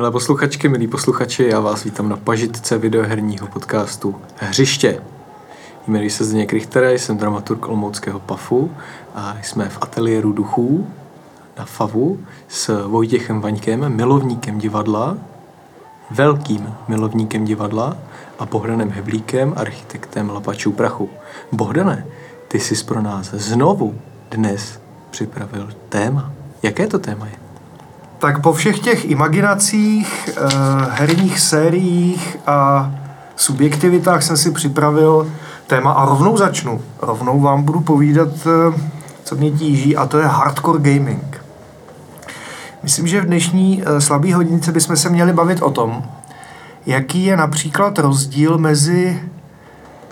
Milé posluchačky, milí posluchači, já vás vítám na pažitce videoherního podcastu Hřiště. Jmenuji se Zdeněk Richter, jsem dramaturg Olomouckého PAFu a jsme v ateliéru duchů na FAVu s Vojtěchem Vaňkem, milovníkem divadla, velkým milovníkem divadla a Bohdanem Heblíkem, architektem Lapačů prachu. Bohdane, ty jsi pro nás znovu dnes připravil téma. Jaké to téma je? Tak po všech těch imaginacích, eh, herních sériích a subjektivitách jsem si připravil téma a rovnou začnu. Rovnou vám budu povídat, eh, co mě tíží a to je hardcore gaming. Myslím, že v dnešní eh, slabé hodince bychom se měli bavit o tom, jaký je například rozdíl mezi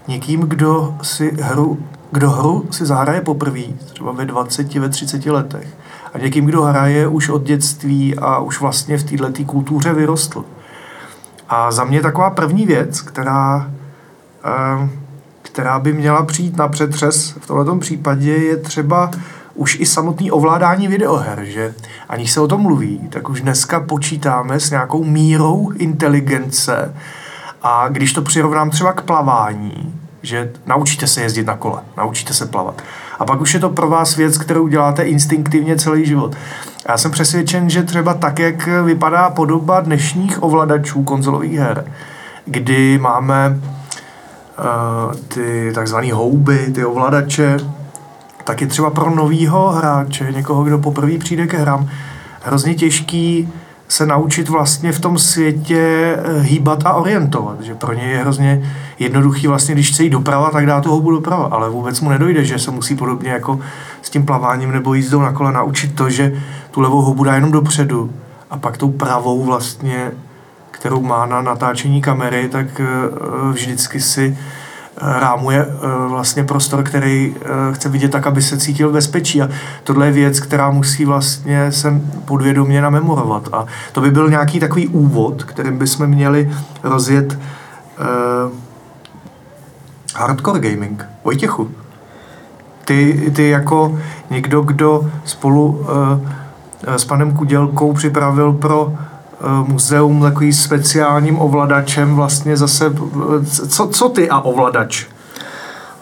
někým, kdo si hru, kdo hru si zahraje poprvé, třeba ve 20, ve 30 letech, a někým, kdo hraje už od dětství a už vlastně v této kultuře vyrostl. A za mě taková první věc, která, eh, která by měla přijít na přetřes v tomto případě, je třeba už i samotný ovládání videoher, že ani se o tom mluví, tak už dneska počítáme s nějakou mírou inteligence a když to přirovnám třeba k plavání, že naučíte se jezdit na kole, naučíte se plavat. A pak už je to pro vás věc, kterou děláte instinktivně celý život. Já jsem přesvědčen, že třeba tak, jak vypadá podoba dnešních ovladačů konzolových her, kdy máme uh, ty takzvané houby, ty ovladače, tak je třeba pro novýho hráče, někoho, kdo poprvé přijde ke hrám, hrozně těžký se naučit vlastně v tom světě eh, hýbat a orientovat. Že pro ně je hrozně jednoduchý vlastně, když chce jít doprava, tak dá tu houbu doprava, ale vůbec mu nedojde, že se musí podobně jako s tím plaváním nebo jízdou na kole naučit to, že tu levou houbu dá jenom dopředu a pak tou pravou vlastně, kterou má na natáčení kamery, tak eh, vždycky si rámuje eh, vlastně prostor, který eh, chce vidět tak, aby se cítil bezpečí. A tohle je věc, která musí vlastně se podvědomě namemorovat. A to by byl nějaký takový úvod, kterým bychom měli rozjet uh, hardcore gaming. Vojtěchu, ty, ty jako někdo, kdo spolu uh, s panem Kudělkou připravil pro muzeum takový speciálním ovladačem vlastně zase, co, co ty a ovladač?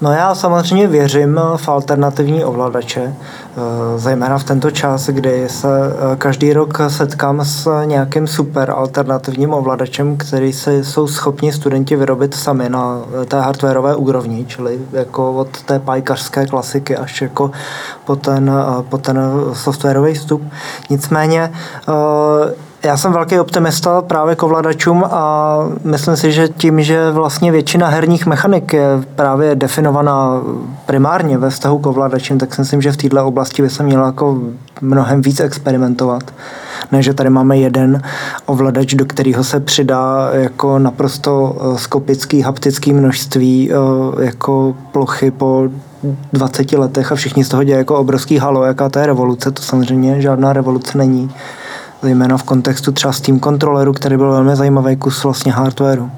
No já samozřejmě věřím v alternativní ovladače, eh, zejména v tento čas, kdy se eh, každý rok setkám s nějakým super alternativním ovladačem, který se jsou schopni studenti vyrobit sami na té hardwareové úrovni, čili jako od té pajkařské klasiky až jako po ten, po ten softwarový vstup. Nicméně já jsem velký optimista právě k ovladačům a myslím si, že tím, že vlastně většina herních mechanik je právě definovaná primárně ve vztahu k ovladačům, tak si myslím, že v této oblasti by se mělo jako mnohem víc experimentovat. Ne, že tady máme jeden ovladač, do kterého se přidá jako naprosto eh, skopický haptický množství eh, jako plochy po 20 letech a všichni z toho dělají jako obrovský halo, jaká to je revoluce, to samozřejmě žádná revoluce není zejména v kontextu třeba Steam kontroleru, který byl velmi zajímavý kus vlastně hardwareu.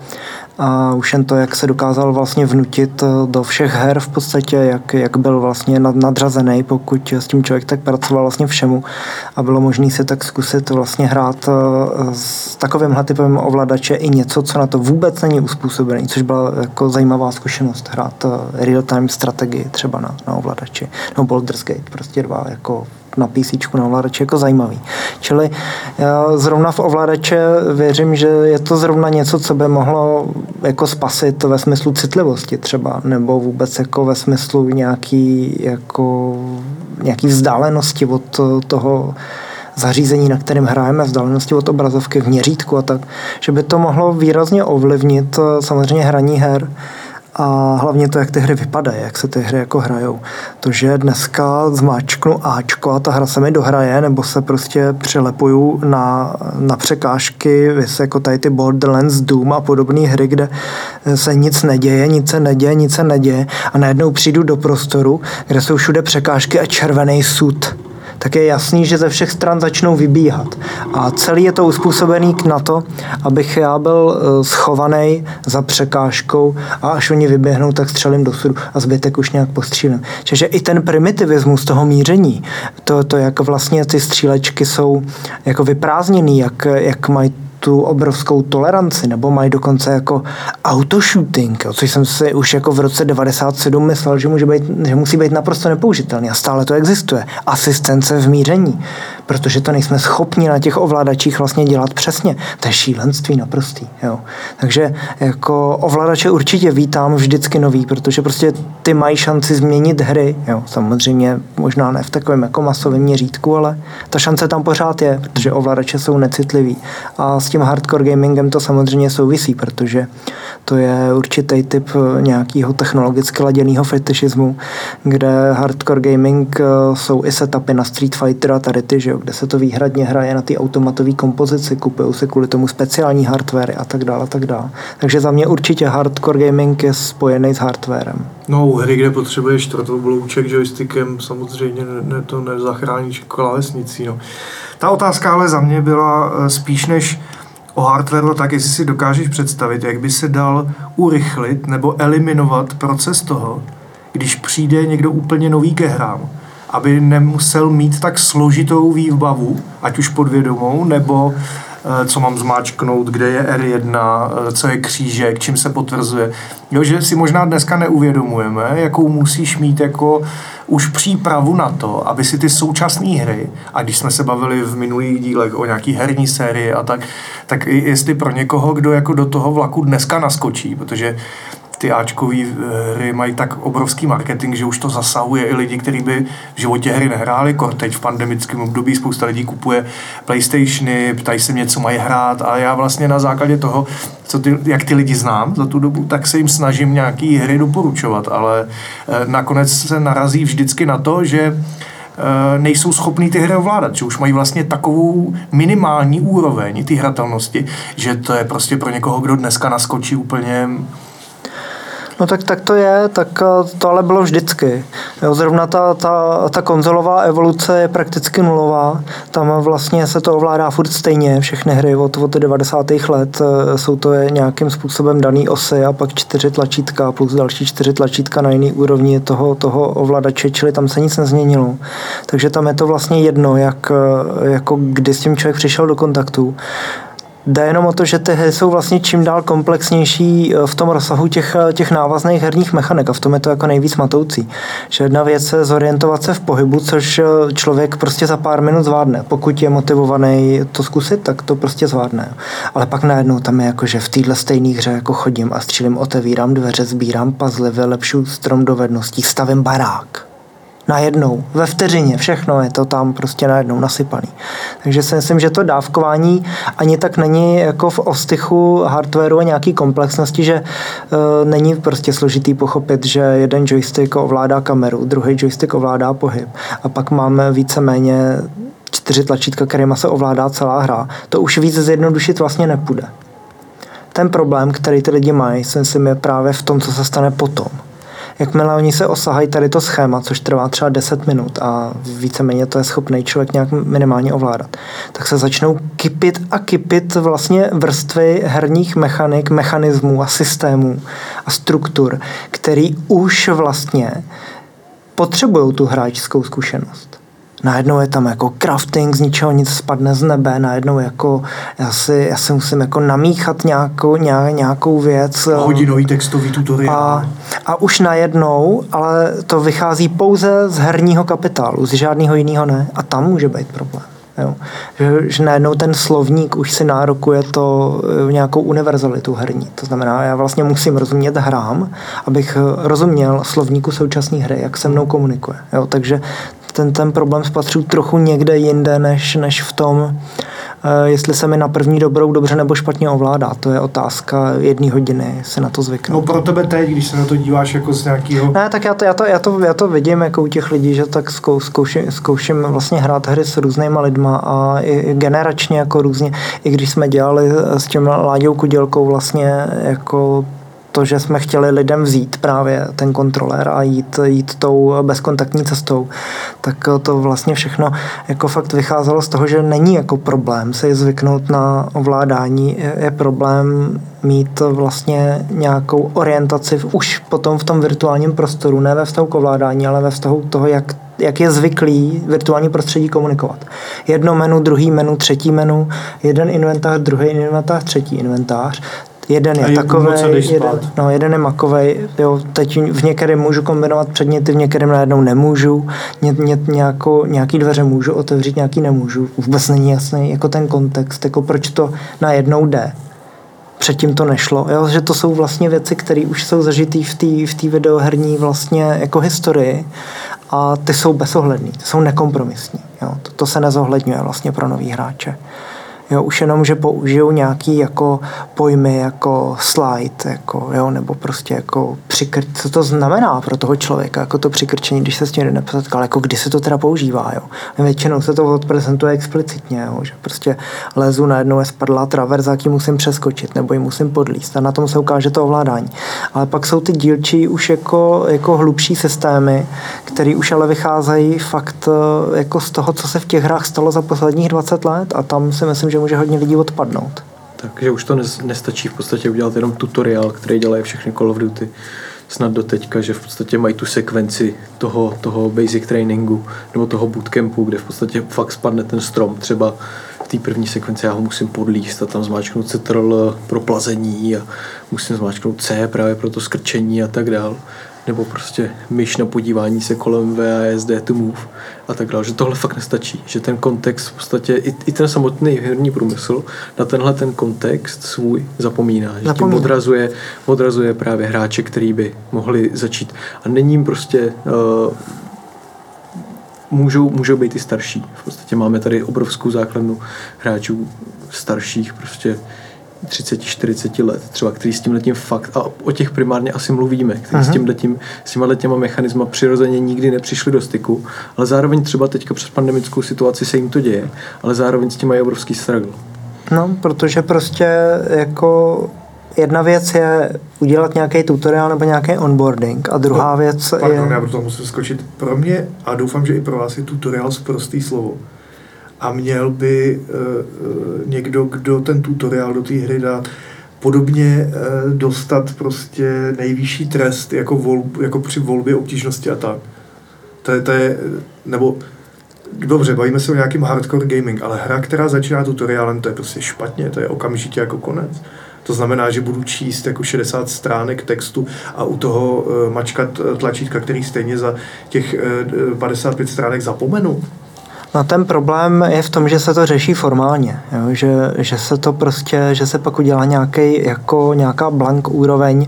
A už jen to, jak se dokázal vlastně vnutit eh, do všech her v podstatě, jak, jak byl vlastně nad, nadřazený, pokud s tím člověk tak pracoval vlastně všemu a bylo možné si tak zkusit vlastně hrát eh, s takovýmhle typem ovladače i něco, co na to vůbec není uspůsobený, což byla jako zajímavá zkušenost hrát eh, real-time strategii třeba na, na ovladači, nebo Baldur's Gate, prostě dva jako na PC, na ovladači jako zajímavý. Čili já zrovna v ovladače věřím, že je to zrovna něco, co by mohlo jako spasit ve smyslu citlivosti třeba, nebo vůbec jako ve smyslu nějaký, jako, nějaký vzdálenosti od toho zařízení, na kterém hrajeme, vzdálenosti od obrazovky v měřítku a tak, že by to mohlo výrazně ovlivnit samozřejmě hraní her a hlavně to, jak ty hry vypadají, jak se ty hry jako hrajou. To, že dneska zmáčknu Ačko a ta hra se mi dohraje, nebo se prostě přilepuju na, na překážky, jako tady ty Borderlands, Doom a podobné hry, kde se nic neděje, nic se neděje, nic se neděje a najednou přijdu do prostoru, kde jsou všude překážky a červený sud tak je jasný, že ze všech stran začnou vybíhat. A celý je to uspůsobený na to, abych já byl eh, schovaný za překážkou a až oni vyběhnou, tak střelím do sudu a zbytek už nějak postřílím. Čiže i ten primitivismus toho míření, to, to jak vlastně ty střílečky jsou jako vyprázdněný, jak, jak mají tu obrovskou toleranci, nebo mají dokonce jako autoshooting, jo, což jsem si už jako v roce 97 myslel, že, může být, že musí být naprosto nepoužitelný a stále to existuje. Asistence v míření, protože to nejsme schopni na těch ovladačích vlastně dělat přesně. To je šílenství naprostý. Jo. Takže jako ovladače určitě vítám vždycky nový, protože prostě ty mají šanci změnit hry. Jo. Samozřejmě možná ne v takovém jako masovém měřítku, ale ta šance tam pořád je, protože ovladače jsou necitliví. A s tím hardcore gamingem to samozřejmě souvisí, protože to je určitý typ nějakého technologicky laděného fetišismu, kde hardcore gaming eh, jsou i setupy na Street Fighter a tady ty, že kde se to výhradně hraje na ty automatové kompozici, kupují se kvůli tomu speciální hardware a tak dále a tak dále. Takže za mě určitě hardcore gaming je spojený s hardwarem. No, hry, kde potřebuješ čtvrtou joystickem, samozřejmě ne, to nezachrání klávesnicí. No. Ta otázka ale za mě byla eh, spíš než o hardwareu, tak jestli si dokážeš představit, jak by se dal urychlit nebo eliminovat proces toho, když přijde někdo úplně nový ke hrám, aby nemusel mít tak složitou výbavu, ať už podvědomou, nebo Eh, co mám zmáčknout, kde je R1, eh, co je křížek, čím se potvrzuje. Jo, že si možná dneska neuvědomujeme, jakou musíš mít jako už přípravu na to, aby si ty současné hry, a když jsme se bavili v minulých dílech o nějaký herní sérii a tak, tak jestli pro někoho, kdo jako do toho vlaku dneska naskočí, protože ty Ačkové eh, hry mají tak obrovský marketing, že už to zasahuje i lidi, kteří by v životě hry nehráli. Kor teď v pandemickém období spousta lidí kupuje PlayStationy, ptají se mě, co mají hrát a já vlastně na základě toho, co ty, jak ty lidi znám za tu dobu, tak se jim snažím nějaký hry doporučovat, ale eh, nakonec se narazí vždycky na to, že eh, nejsou schopní ty hry ovládat, že už mají vlastně takovou minimální úroveň ty hratelnosti, že to je prostě pro někoho, kdo dneska naskočí úplně No tak, tak to je, tak eh, to ale bylo vždycky. Jo, zrovna ta, ta, ta konzolová evoluce je prakticky nulová. Tam vlastně se to ovládá furt stejně, všechny hry od, od 90. let eh, jsou to je nějakým způsobem daný osy a pak čtyři tlačítka plus další čtyři tlačítka na jiný úrovni toho, toho ovladače, čili tam se nic nezměnilo. Takže tam je to vlastně jedno, jak, eh, jako kdy s tím člověk přišel do kontaktu. Jde jenom o to, že ty hry jsou vlastně čím dál komplexnější eh, v tom rozsahu těch, eh, těch návazných herních mechanik a v tom je to jako nejvíc matoucí. Že jedna věc je zorientovat se v pohybu, což eh, člověk prostě za pár minut zvládne. Pokud je motivovaný to zkusit, tak to prostě zvládne. Ale pak najednou tam je jako, že v téhle stejné hře jako chodím a střílím, otevírám dveře, sbírám puzzle, vylepšu strom dovedností, stavím barák najednou, ve vteřině, všechno je to tam prostě najednou nasypaný. Takže si myslím, že to dávkování ani tak není jako v ostychu hardwareu a nějaký komplexnosti, že uh, není prostě složitý pochopit, že jeden joystick ovládá kameru, druhý joystick ovládá pohyb a pak máme víceméně čtyři tlačítka, kterýma se ovládá celá hra. To už víc zjednodušit vlastně nepůjde. Ten problém, který ty lidi mají, si myslím, je právě v tom, co se stane potom jakmile oni se osahají tady to schéma, což trvá třeba 10 minut a víceméně to je schopný člověk nějak minimálně ovládat, tak se začnou kypit a kypit vlastně vrstvy herních mechanik, mechanismů a systémů a struktur, který už vlastně potřebují tu hráčskou zkušenost najednou je tam jako crafting, z ničeho nic spadne z nebe, najednou jako já si, já si musím jako namíchat nějakou, nějakou věc. Hodinový textový tutoriál. A, a už najednou, ale to vychází pouze z herního kapitálu, z žádného jiného ne. A tam může být problém. Jo. Že, že najednou ten slovník už si nárokuje to eh, nějakou univerzalitu herní. To znamená, já vlastně musím rozumět hrám, abych eh, rozuměl slovníku současné hry, jak se mnou komunikuje. Jo. Takže ten, ten problém spatřuju trochu někde jinde, než, než v tom, eh, jestli se mi na první dobrou dobře nebo špatně ovládá. To je otázka jedné hodiny, se na to zvyknout. No pro tebe teď, když se na to díváš jako z nějakého... Ne, tak já to, já to, já to, já to vidím jako u těch lidí, že tak zkou, zkouším, zkouším vlastně hrát hry s různýma lidma a i generačně jako různě, i když jsme dělali s tím Láďou Kudělkou vlastně jako to, že jsme chtěli lidem vzít právě ten kontroler a jít, jít tou bezkontaktní cestou, tak to vlastně všechno jako fakt vycházelo z toho, že není jako problém si zvyknout na ovládání, je, problém mít vlastně nějakou orientaci už potom v tom virtuálním prostoru, ne ve vztahu k ovládání, ale ve vztahu toho, jak jak je zvyklý virtuální prostředí komunikovat. Jedno menu, druhý menu, třetí menu, jeden inventář, druhý inventář, třetí inventář. Jeden je takový, jeden, no, jeden je makový. Jo, teď v některém můžu kombinovat předměty, v některém najednou nemůžu. Ně, ně, nějakou, nějaký dveře můžu otevřít, nějaký nemůžu. Vůbec není jasný jako ten kontext, jako proč to najednou jde předtím to nešlo. Jo? Že to jsou vlastně věci, které už jsou zažitý v té v videoherní vlastně jako historii a ty jsou bezohledný, ty jsou nekompromisní. Jo? To, to se nezohledňuje vlastně pro nový hráče. Jo, už jenom, že použijou nějaký jako pojmy jako slide, jako, jo, nebo prostě jako přikrč, co to znamená pro toho člověka, jako to přikrčení, když se s tím neposetkal, jako kdy se to teda používá, jo. Většinou se to odprezentuje explicitně, jo, že prostě lezu najednou je spadlá traverza, ji musím přeskočit, nebo ji musím podlíst a na tom se ukáže to ovládání. Ale pak jsou ty dílčí už jako, jako hlubší systémy, které už ale vycházejí fakt eh, jako z toho, co se v těch hrách stalo za posledních 20 let a tam si myslím, že že může hodně lidí odpadnout. Takže už to nestačí v podstatě udělat jenom tutoriál, který dělají všechny Call of Duty snad do teďka, že v podstatě mají tu sekvenci toho, toho basic trainingu nebo toho bootcampu, kde v podstatě fakt spadne ten strom. Třeba v té první sekvenci já ho musím podlíst a tam zmáčknout Ctrl pro plazení a musím zmáčknout C právě pro to skrčení a tak dál nebo prostě myš na podívání se kolem VASD to move a tak dále, že tohle fakt nestačí, že ten kontext v podstatě, i, i ten samotný herní průmysl na tenhle ten kontext svůj zapomíná, že tím odrazuje, odrazuje právě hráče, který by mohli začít a není jim prostě uh, můžou, můžou být i starší. V podstatě máme tady obrovskou základnu hráčů starších, prostě 30-40 let, třeba, který s tím letím fakt, a o těch primárně asi mluvíme, který s tím letím, s těma letěma mechanizma přirozeně nikdy nepřišli do styku, ale zároveň třeba teďka přes pandemickou situaci se jim to děje, ale zároveň s tím mají obrovský struggle. No, protože prostě jako jedna věc je udělat nějaký tutoriál nebo nějaký onboarding a druhá no, věc pardon, je... já proto musím skočit. Pro mě, a doufám, že i pro vás je tutoriál z prostý slovo a měl by uh, někdo, kdo ten tutoriál do té hry dá, podobně uh, dostat prostě nejvyšší trest jako, volb, jako při volbě obtížnosti a tak. To je, to je, nebo dobře, bavíme se o nějakým hardcore gaming, ale hra, která začíná tutoriálem, to je prostě špatně, to je okamžitě jako konec. To znamená, že budu číst jako 60 stránek textu a u toho mačkat tlačítka, který stejně za těch uh, 55 stránek zapomenu. No ten problém je v tom, že se to řeší formálně, jo? Že, že se to prostě, že se pak udělá nějaký, jako nějaká blank úroveň,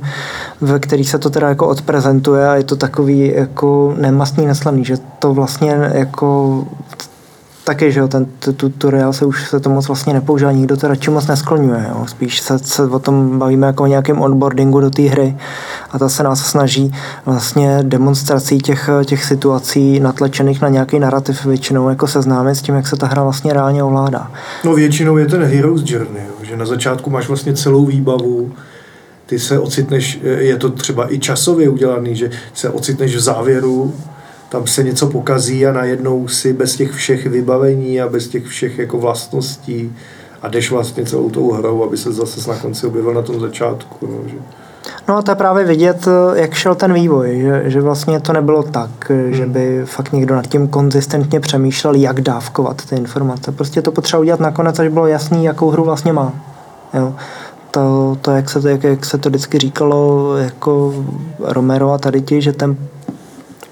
ve který se to teda jako odprezentuje a je to takový jako nemastný, neslavný, že to vlastně jako taky, že jo, ten tutoriál se už se to moc vlastně nepoužívá, nikdo to radši moc nesklňuje, jo. spíš se, se o tom bavíme jako o nějakém onboardingu do té hry a ta se nás snaží vlastně demonstrací těch, těch situací natlačených na nějaký narrativ většinou jako seznámit s tím, jak se ta hra vlastně reálně ovládá. No většinou je ten Hero's Journey, jo, že na začátku máš vlastně celou výbavu, ty se ocitneš, je to třeba i časově udělaný, že se ocitneš v závěru tam se něco pokazí a najednou si bez těch všech vybavení a bez těch všech jako vlastností a jdeš vlastně celou tou hrou, aby se zase na konci objevil na tom začátku. No, že... No a to je právě vidět, jak šel ten vývoj, že, že vlastně to nebylo tak, hmm. že by fakt někdo nad tím konzistentně přemýšlel, jak dávkovat ty informace. Prostě to potřeba udělat nakonec, až bylo jasný, jakou hru vlastně má. Jo. To, to jak, se, jak, jak se to vždycky říkalo, jako Romero a tady ti, že ten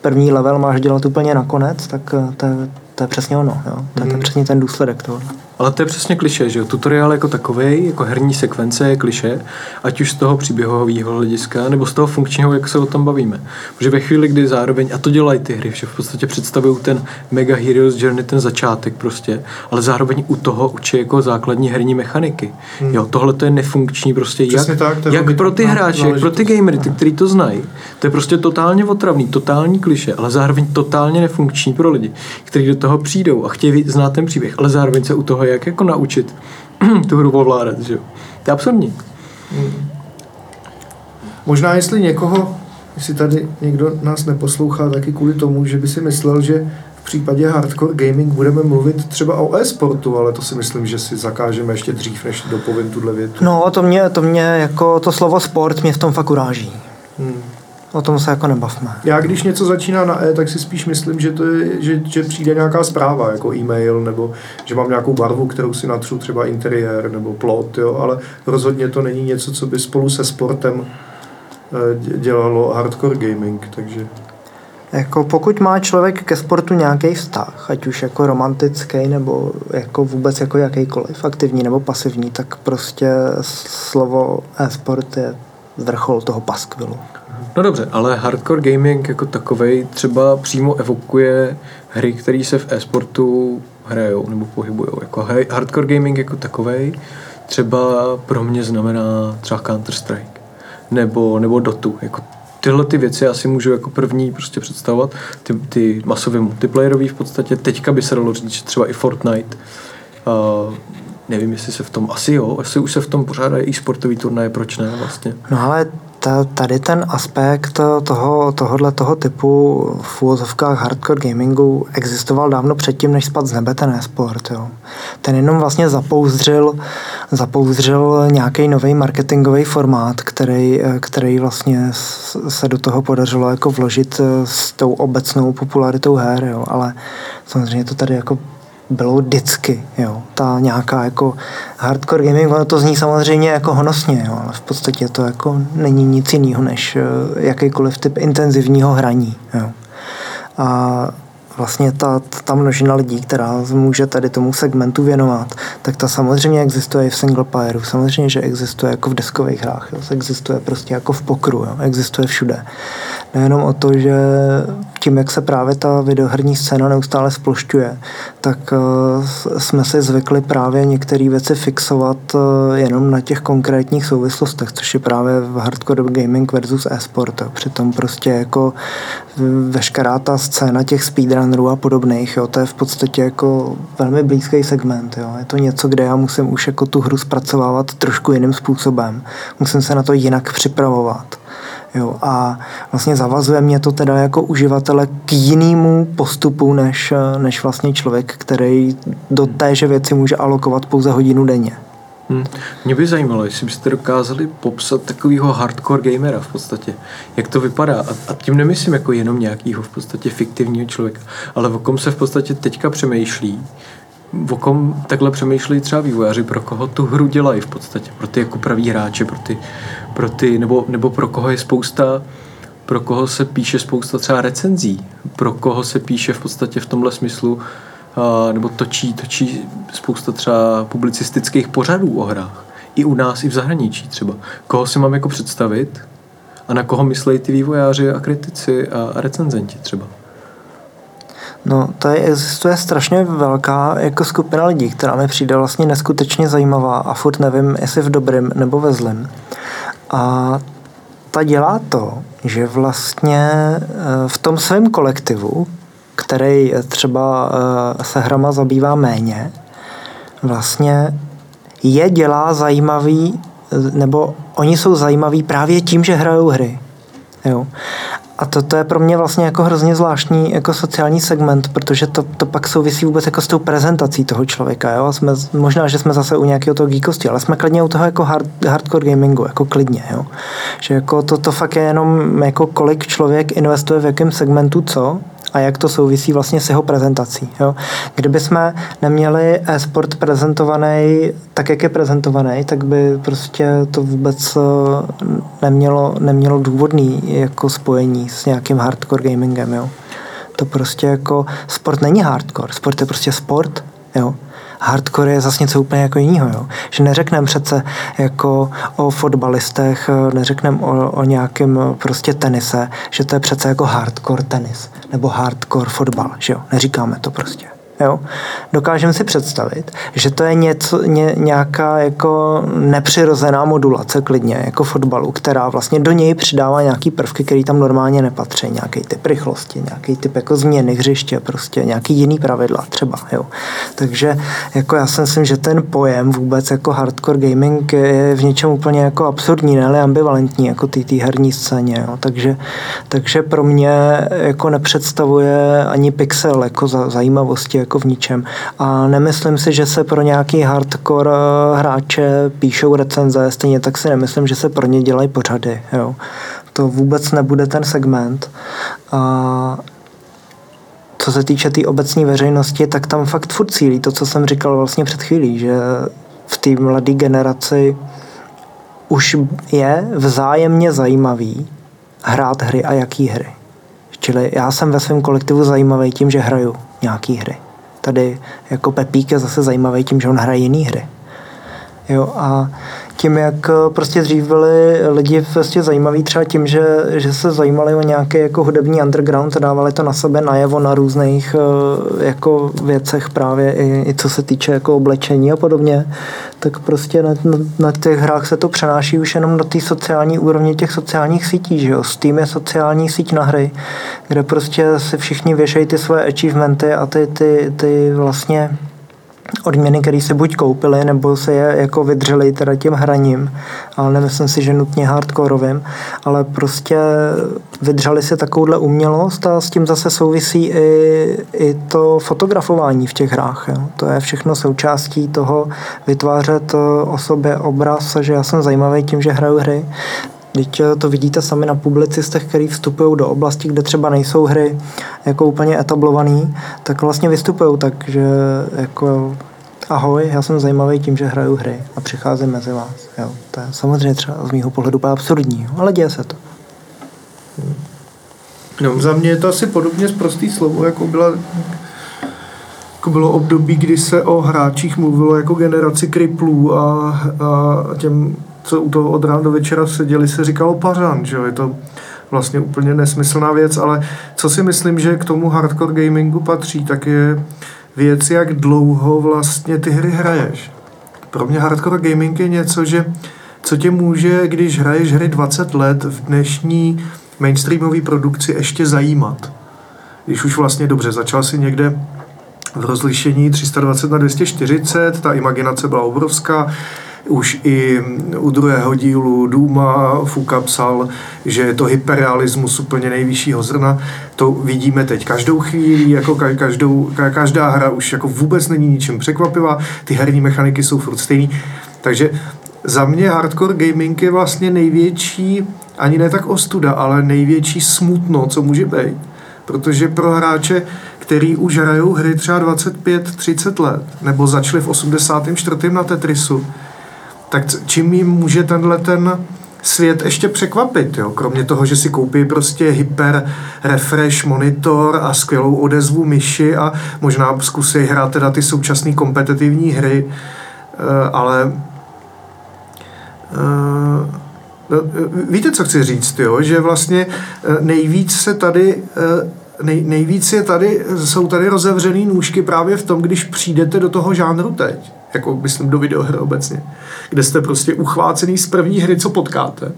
první level máš dělat úplně nakonec, tak eh, to, to je přesně ono. Jo? To, mm. to je mhm. přesně ten důsledek toho. Ale to je přesně kliše, že jo? Tutoriál jako takový, jako herní sekvence je kliše, ať už z toho příběhového hlediska, nebo z toho funkčního, jak se o tom bavíme. Protože ve chvíli, kdy zároveň, a to dělají ty hry, že v podstatě představují ten Mega Heroes Journey, ten začátek prostě, ale zároveň u toho učí jako základní herní mechaniky. Hmm. Jo, tohle to je nefunkční prostě, jak, tak, jak pro ty hráče, jak pro ty gamery, ty, kteří to znají. To je prostě totálně otravný, totální kliše, ale zároveň totálně nefunkční pro lidi, kteří do toho přijdou a chtějí znát ten příběh, ale zároveň se u toho jak jako naučit tu hru ovládat, že jo. To je absurdní. Hmm. Možná jestli někoho, jestli tady někdo nás neposlouchá taky kvůli tomu, že by si myslel, že v případě hardcore gaming budeme mluvit třeba o e-sportu, ale to si myslím, že si zakážeme ještě dřív, než dopovím tuhle větu. No, to mě, to mě jako to slovo sport mě v tom fakt uráží. Hmm. O tom se jako nebavme. Já když něco začíná na E, tak si spíš myslím, že, to je, že, že přijde nějaká zpráva, jako e-mail, nebo že mám nějakou barvu, kterou si natřu, třeba interiér nebo plot, jo, ale rozhodně to není něco, co by spolu se sportem eh, dělalo hardcore gaming, takže... Jako pokud má člověk ke sportu nějaký vztah, ať už jako romantický nebo jako vůbec jako jakýkoliv, aktivní nebo pasivní, tak prostě slovo e-sport je vrchol toho paskvilu. No dobře, ale hardcore gaming jako takovej třeba přímo evokuje hry, které se v e-sportu hrajou nebo pohybují. Jako hardcore gaming jako takovej třeba pro mě znamená třeba Counter-Strike nebo, nebo Dotu. Jako tyhle ty věci asi můžu jako první prostě představovat, ty, ty masově multiplayerový v podstatě. Teďka by se dalo říct, že třeba i Fortnite, uh, nevím, jestli se v tom, asi jo, asi už se v tom pořádají i sportový turnaje, proč ne vlastně. No ale ta, tady ten aspekt toho, tohohle toho typu v úvozovkách hardcore gamingu existoval dávno předtím, než spad z nebe ten e-sport. Jo. Ten jenom vlastně zapouzdřil, zapouzdřil nějaký nový marketingový formát, který, který vlastně se do toho podařilo jako vložit s tou obecnou popularitou her, jo. ale samozřejmě to tady jako bylo vždycky, jo. Ta nějaká jako hardcore gaming, ono to zní samozřejmě jako honosně, jo, ale v podstatě to jako není nic jiného než eh, jakýkoliv typ intenzivního hraní, jo. A vlastně ta, ta množina lidí, která může tady tomu segmentu věnovat, tak ta samozřejmě existuje i v single playerů. Samozřejmě, že existuje jako v deskových hrách. Jo. Existuje prostě jako v pokru. Jo. Existuje všude. Nejenom o to, že tím, jak se právě ta videoherní scéna neustále splošťuje, tak uh, jsme si zvykli právě některé věci fixovat uh, jenom na těch konkrétních souvislostech, což je právě v hardcore gaming versus e-sport. Přitom prostě jako veškerá ta scéna těch speedrunnerů a podobných, jo, to je v podstatě jako velmi blízký segment. Jo. Je to něco, kde já musím už jako tu hru zpracovávat trošku jiným způsobem. Musím se na to jinak připravovat. Jo, a vlastně zavazuje mě to teda jako uživatele k jinému postupu, než, než vlastně člověk, který do téže věci může alokovat pouze hodinu denně. Hmm. Mě by zajímalo, jestli byste dokázali popsat takového hardcore gamera v podstatě. Jak to vypadá? A, a tím nemyslím jako jenom nějakého v podstatě fiktivního člověka, ale o kom se v podstatě teďka přemýšlí, o kom takhle přemýšlejí třeba vývojáři, pro koho tu hru dělají v podstatě, pro ty jako praví hráče, pro ty, pro ty nebo, nebo pro koho je spousta pro koho se píše spousta třeba recenzí, pro koho se píše v podstatě v tomhle smyslu nebo točí, točí spousta třeba publicistických pořadů o hrách. I u nás, i v zahraničí třeba. Koho si mám jako představit a na koho myslejí ty vývojáři a kritici a, a recenzenti třeba. No, tady existuje strašně velká jako skupina lidí, která mi přijde vlastně neskutečně zajímavá a furt nevím, jestli v dobrém nebo ve zlém. A ta dělá to, že vlastně eh, v tom svém kolektivu, který třeba eh, se hrama zabývá méně, vlastně je dělá zajímavý, nebo oni jsou zajímaví právě tím, že hrajou hry. Jo. A to, to je pro mě vlastně jako hrozně zvláštní jako sociální segment, protože to, to pak souvisí vůbec jako s tou prezentací toho člověka. Jo? jsme, možná, že jsme zase u nějakého toho geekosti, ale jsme klidně u toho jako hard, hardcore gamingu, jako klidně. Jo? Že jako to, to fakt je jenom jako kolik člověk investuje v jakém segmentu co a jak to souvisí vlastně s jeho prezentací. Jo? Kdyby jsme neměli e-sport prezentovaný tak, jak je prezentovaný, tak by prostě to vůbec eh, nemělo, nemělo důvodný jako spojení s nějakým hardcore gamingem. Jo? To prostě jako sport není hardcore, sport je prostě sport. Jo? Hardcore je zase něco úplně jako jiného. Jo? Že neřekneme přece jako o fotbalistech, neřekneme o, o nějakém prostě tenise, že to je přece jako hardcore tenis nebo hardcore fotbal, že jo? Neříkáme to prostě. Jo? Dokážeme si představit, že to je něco, ně, nějaká jako nepřirozená modulace klidně, jako fotbalu, která vlastně do něj přidává nějaký prvky, které tam normálně nepatří, nějaký typ rychlosti, nějaký typ jako změny hřiště, prostě nějaký jiný pravidla třeba. Jo? Takže jako já si myslím, že ten pojem vůbec jako hardcore gaming je v něčem úplně jako absurdní, ne ambivalentní, jako ty, ty herní scéně. Jo? Takže, takže pro mě jako nepředstavuje ani pixel jako za, zajímavosti jako v ničem. A nemyslím si, že se pro nějaký hardcore eh, hráče píšou recenze, stejně tak si nemyslím, že se pro ně dělají pořady. Jo to vůbec nebude ten segment. A co se týče té tý obecní veřejnosti, tak tam fakt furt cílí to, co jsem říkal vlastně před chvílí, že v té mladé generaci už je vzájemně zajímavý hrát hry a jaký hry. Čili já jsem ve svém kolektivu zajímavý tím, že hraju nějaký hry. Tady jako Pepík je zase zajímavý tím, že on hraje jiný hry. Jo, a tím, jak eh, prostě dřív byli lidi prostě zajímaví třeba tím, že, že se zajímali o nějaký jako hudební underground a dávali to na sebe najevo na různých eh, jako věcech právě i, i co se týče jako oblečení a podobně, tak prostě na, na, na těch hrách se to přenáší už jenom do té sociální úrovně těch sociálních sítí, že jo. Steam je sociální síť na hry, kde prostě si všichni věšejí ty svoje achievementy a ty, ty, ty vlastně odměny, které se buď koupili, nebo se je jako vydřeli teda tím hraním, ale nemyslím si, že nutně hardkorovým, ale prostě vydřeli si takovouhle umělost a s tím zase souvisí i, i to fotografování v těch hrách. Jo. To je všechno součástí toho vytvářet o sobě obraz, že já jsem zajímavý tím, že hraju hry, Teď eh, to vidíte sami na publicistech, kteří vstupují do oblasti, kde třeba nejsou hry jako úplně etablovaný, tak vlastně vystupují tak, že jako ahoj, já jsem zajímavý tím, že hraju hry a přicházím mezi vás. Jo. To je samozřejmě třeba z mýho pohledu absurdní, ale děje se to. No, za mě je to asi podobně z prostý slovo, jako byla jako bylo období, kdy se o hráčích mluvilo jako generaci kriplů a, a těm co u toho od rána do večera seděli, se říkalo pařan, že jo, je to vlastně úplně nesmyslná věc, ale co si myslím, že k tomu hardcore gamingu patří, tak je věc, jak dlouho vlastně ty hry hraješ. Pro mě hardcore gaming je něco, že co tě může, když hraješ hry 20 let v dnešní mainstreamové produkci ještě zajímat. Když už vlastně dobře, začal si někde v rozlišení 320 na 240, ta imaginace byla obrovská, už i u druhého dílu Duma Fuka psal, že je to hyperrealismus úplně nejvyššího zrna. To vidíme teď každou chvíli, jako každou, každá hra už jako vůbec není ničím překvapivá, ty herní mechaniky jsou furt stejný. Takže za mě hardcore gaming je vlastně největší, ani ne tak ostuda, ale největší smutno, co může být. Protože pro hráče, který už hrajou hry třeba 25-30 let, nebo začali v 84. na Tetrisu, tak čím jim může tenhle ten svět ještě překvapit, jo? kromě toho, že si koupí prostě hyper refresh monitor a skvělou odezvu myši a možná zkusí hrát teda ty současné kompetitivní hry, eh, ale eh, no, víte, co chci říct, jo? že vlastně eh, nejvíc se tady nej, nejvíc je tady, jsou tady rozevřený nůžky právě v tom, když přijdete do toho žánru teď jako myslím do videohry obecně, kde jste prostě uchvácený z první hry, co potkáte.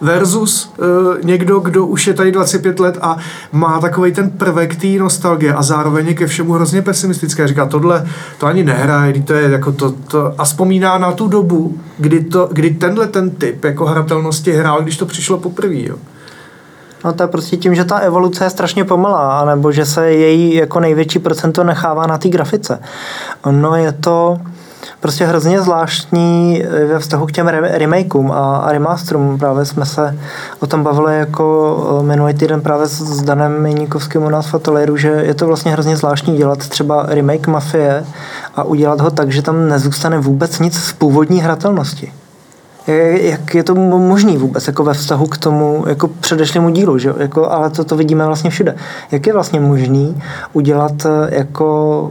Versus uh, někdo, kdo už je tady 25 let a má takový ten prvek té nostalgie a zároveň je ke všemu hrozně pesimistické. Říká, tohle to ani nehraje, to je jako to, to, a vzpomíná na tu dobu, kdy, to, kdy tenhle ten typ jako hratelnosti hrál, když to přišlo poprvé. No to je prostě tím, že ta evoluce je strašně pomalá, nebo že se její jako největší procento nechává na té grafice. No je to prostě hrozně zvláštní ve vztahu k těm remakeům a, remasterům. Právě jsme se o tom bavili jako eh, minulý týden právě s Danem Jeníkovským u nás v ateliéru, že je to vlastně hrozně zvláštní dělat třeba remake Mafie a udělat ho tak, že tam nezůstane vůbec nic z původní hratelnosti jak je to možný vůbec jako ve vztahu k tomu jako předešlému dílu, že? Jako, ale to, to vidíme vlastně všude. Jak je vlastně možný udělat eh, jako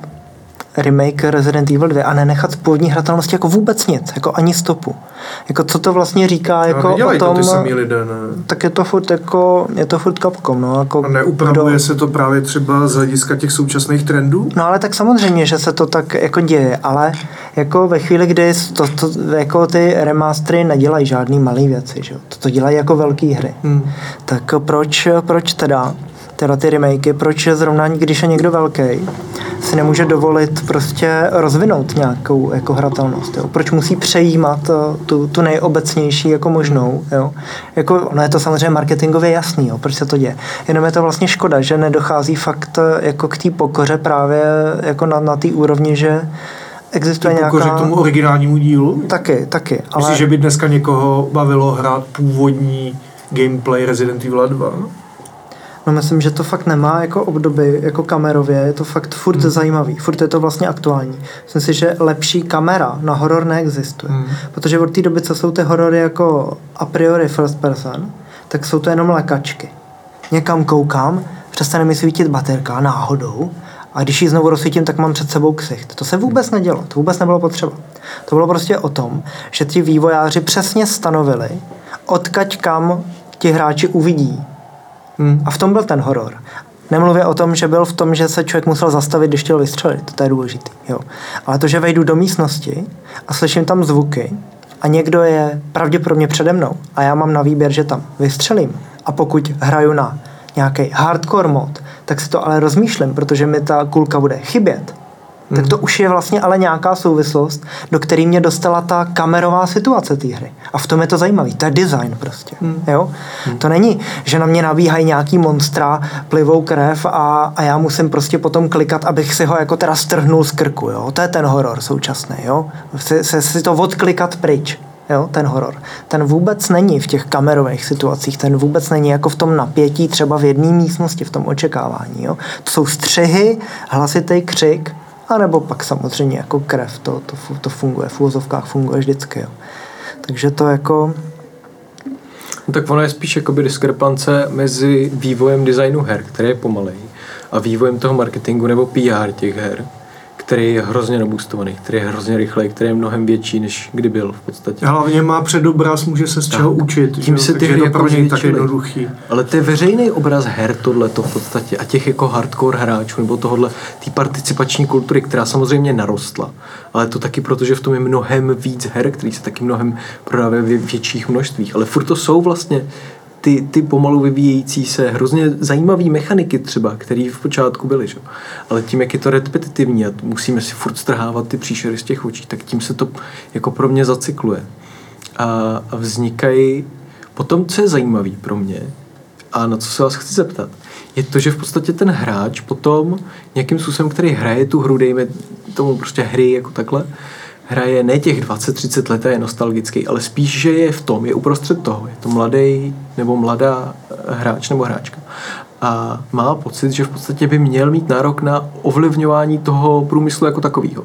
remake Resident Evil 2 a nenechat z původní hratelnosti jako vůbec nic, jako ani stopu. Jako co to vlastně říká jako o tom, to ty samý lidé, ne? tak je to furt jako, je to furt Capcom, no. Jako a neupravuje kdo... se to právě třeba z hlediska těch současných trendů? No ale tak samozřejmě, že se to tak jako děje, ale jako ve chvíli, kdy to, to, jako ty remastery nedělají žádný malý věci, že? To, to dělají jako velké hry. Hmm. Tak proč, proč teda teda ty remakey, proč zrovna, když je někdo velký, si nemůže dovolit prostě rozvinout nějakou jako hratelnost. Jo? Proč musí přejímat eh, tu, tu nejobecnější jako možnou. Jo? Jako, ono je to samozřejmě marketingově jasný, jo? proč se to děje. Jenom je to vlastně škoda, že nedochází fakt eh, jako k té pokoře právě jako na, na té úrovni, že existuje nějaká... k tomu originálnímu dílu? Taky, taky. Ale... Myslíš, že by dneska někoho bavilo hrát původní gameplay Resident Evil 2? No myslím, že to fakt nemá jako obdoby, jako kamerově, je to fakt furt hmm. zajímavý, furt je to vlastně aktuální. Myslím si, že lepší kamera na horor neexistuje, hmm. protože od té doby, co jsou ty horory jako a priori first person, tak jsou to jenom lekačky. Někam koukám, přestane mi svítit baterka náhodou a když ji znovu rozsvítím, tak mám před sebou ksicht. To se vůbec nedělo, to vůbec nebylo potřeba. To bylo prostě o tom, že ti vývojáři přesně stanovili, odkaď kam ti hráči uvidí Hmm. A v tom byl ten horor. Nemluvě o tom, že byl v tom, že se člověk musel zastavit, když chtěl vystřelit. To je důležité. Jo. Ale to, že vejdu do místnosti a slyším tam zvuky a někdo je pravděpodobně přede mnou a já mám na výběr, že tam vystřelím a pokud hraju na nějaký hardcore mod, tak si to ale rozmýšlím, protože mi ta kulka bude chybět tak to už je vlastně ale nějaká souvislost, do které mě dostala ta kamerová situace té hry. A v tom je to zajímavé. To je design prostě. Hmm. Jo? Hmm. To není, že na mě nabíhají nějaký monstra, plivou krev a, a já musím prostě potom klikat, abych si ho jako teda strhnul z krku. Jo? To je ten horor současný. Jo? Si, si, si to odklikat pryč. Jo, ten horor. Ten vůbec není v těch kamerových situacích, ten vůbec není jako v tom napětí třeba v jedné místnosti, v tom očekávání. Jo. To jsou střihy, hlasitý křik, a nebo pak samozřejmě jako krev, to, to, to funguje, v úvozovkách funguje vždycky. Jo. Takže to jako... No tak ono je spíš jakoby diskrepance mezi vývojem designu her, který je pomalej, a vývojem toho marketingu nebo PR těch her který je hrozně nabustovaný, který je hrozně rychlej, který je mnohem větší, než kdy byl v podstatě. Hlavně má předobraz, může se z tak. čeho učit. Tím že? se ty hry je to pro něj tak jednoduchý. Ale to je veřejný obraz her tohle to v podstatě a těch jako hardcore hráčů nebo tohle, té participační kultury, která samozřejmě narostla. Ale to taky proto, že v tom je mnohem víc her, který se taky mnohem prodávají v větších množstvích. Ale furt to jsou vlastně ty, ty pomalu vyvíjející se hrozně zajímavé mechaniky třeba, které v počátku byly. Že? Ale tím, jak je to repetitivní a musíme si furt strhávat ty příšery z těch očí, tak tím se to jako pro mě zacykluje. A, a vznikají potom, co je zajímavý pro mě a na co se vás chci zeptat, je to, že v podstatě ten hráč potom nějakým způsobem, který hraje tu hru, dejme tomu prostě hry jako takhle, hraje ne těch 20-30 let a je nostalgický, ale spíš, že je v tom, je uprostřed toho. Je to mladý nebo mladá eh, hráč nebo hráčka. A má pocit, že v podstatě by měl mít nárok na ovlivňování toho průmyslu jako takového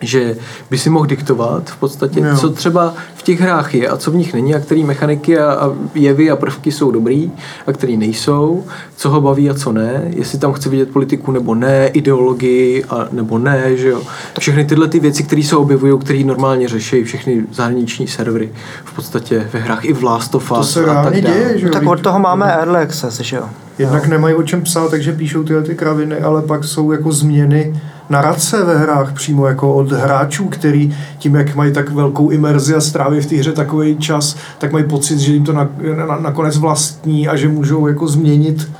že by si mohl diktovat v podstatě, jo. co třeba v těch hrách je a co v nich není a který mechaniky a, a jevy a prvky jsou dobrý a který nejsou, co ho baví a co ne, jestli tam chce vidět politiku nebo ne, ideologii a, nebo ne, že jo. Všechny tyhle ty věci, které se objevují, které normálně řeší všechny zahraniční servery v podstatě ve hrách i v Last of Us to se a tak děje, že jo. Tak od toho máme Early Access, že jo. Jednak no. nemají o čem psát, takže píšou tyhle ty kraviny, ale pak jsou jako změny narace ve hrách přímo jako od hráčů, který tím, jak mají tak velkou imerzi a stráví v té hře takový čas, tak mají pocit, že jim to na, na, nakonec vlastní a že můžou jako změnit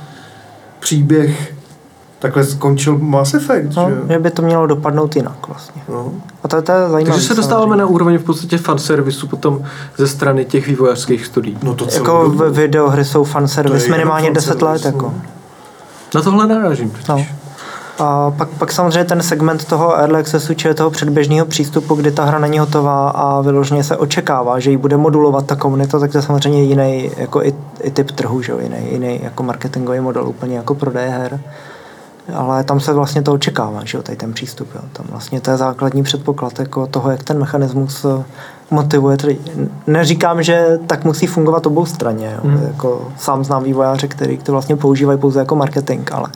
příběh Takhle skončil Mass Effect, no, že? by to mělo dopadnout jinak vlastně. No. A to, to je zajímavé. Takže se dostáváme na úroveň v podstatě fanservisu potom ze strany těch vývojářských studií. No to jako v videohry jsou fanservice minimálně 10 let. Jako. No. Na tohle narážím No. A pak, pak samozřejmě ten segment toho early accessu, čili toho předběžného přístupu, kdy ta hra není hotová a vyloženě se očekává, že ji bude modulovat ta komunita, tak to je samozřejmě jiný jako i, i typ trhu, že? Jiný, jiný jako marketingový model úplně jako prodeje her ale tam se vlastně to očekává, že jo, tady ten přístup. Jo. Tam vlastně to je základní předpoklad jako toho, jak ten mechanismus eh, motivuje. Tedy neříkám, že tak musí fungovat obou straně. Jo. Hmm. Jako sám znám vývojáře, který to vlastně používají pouze jako marketing, ale,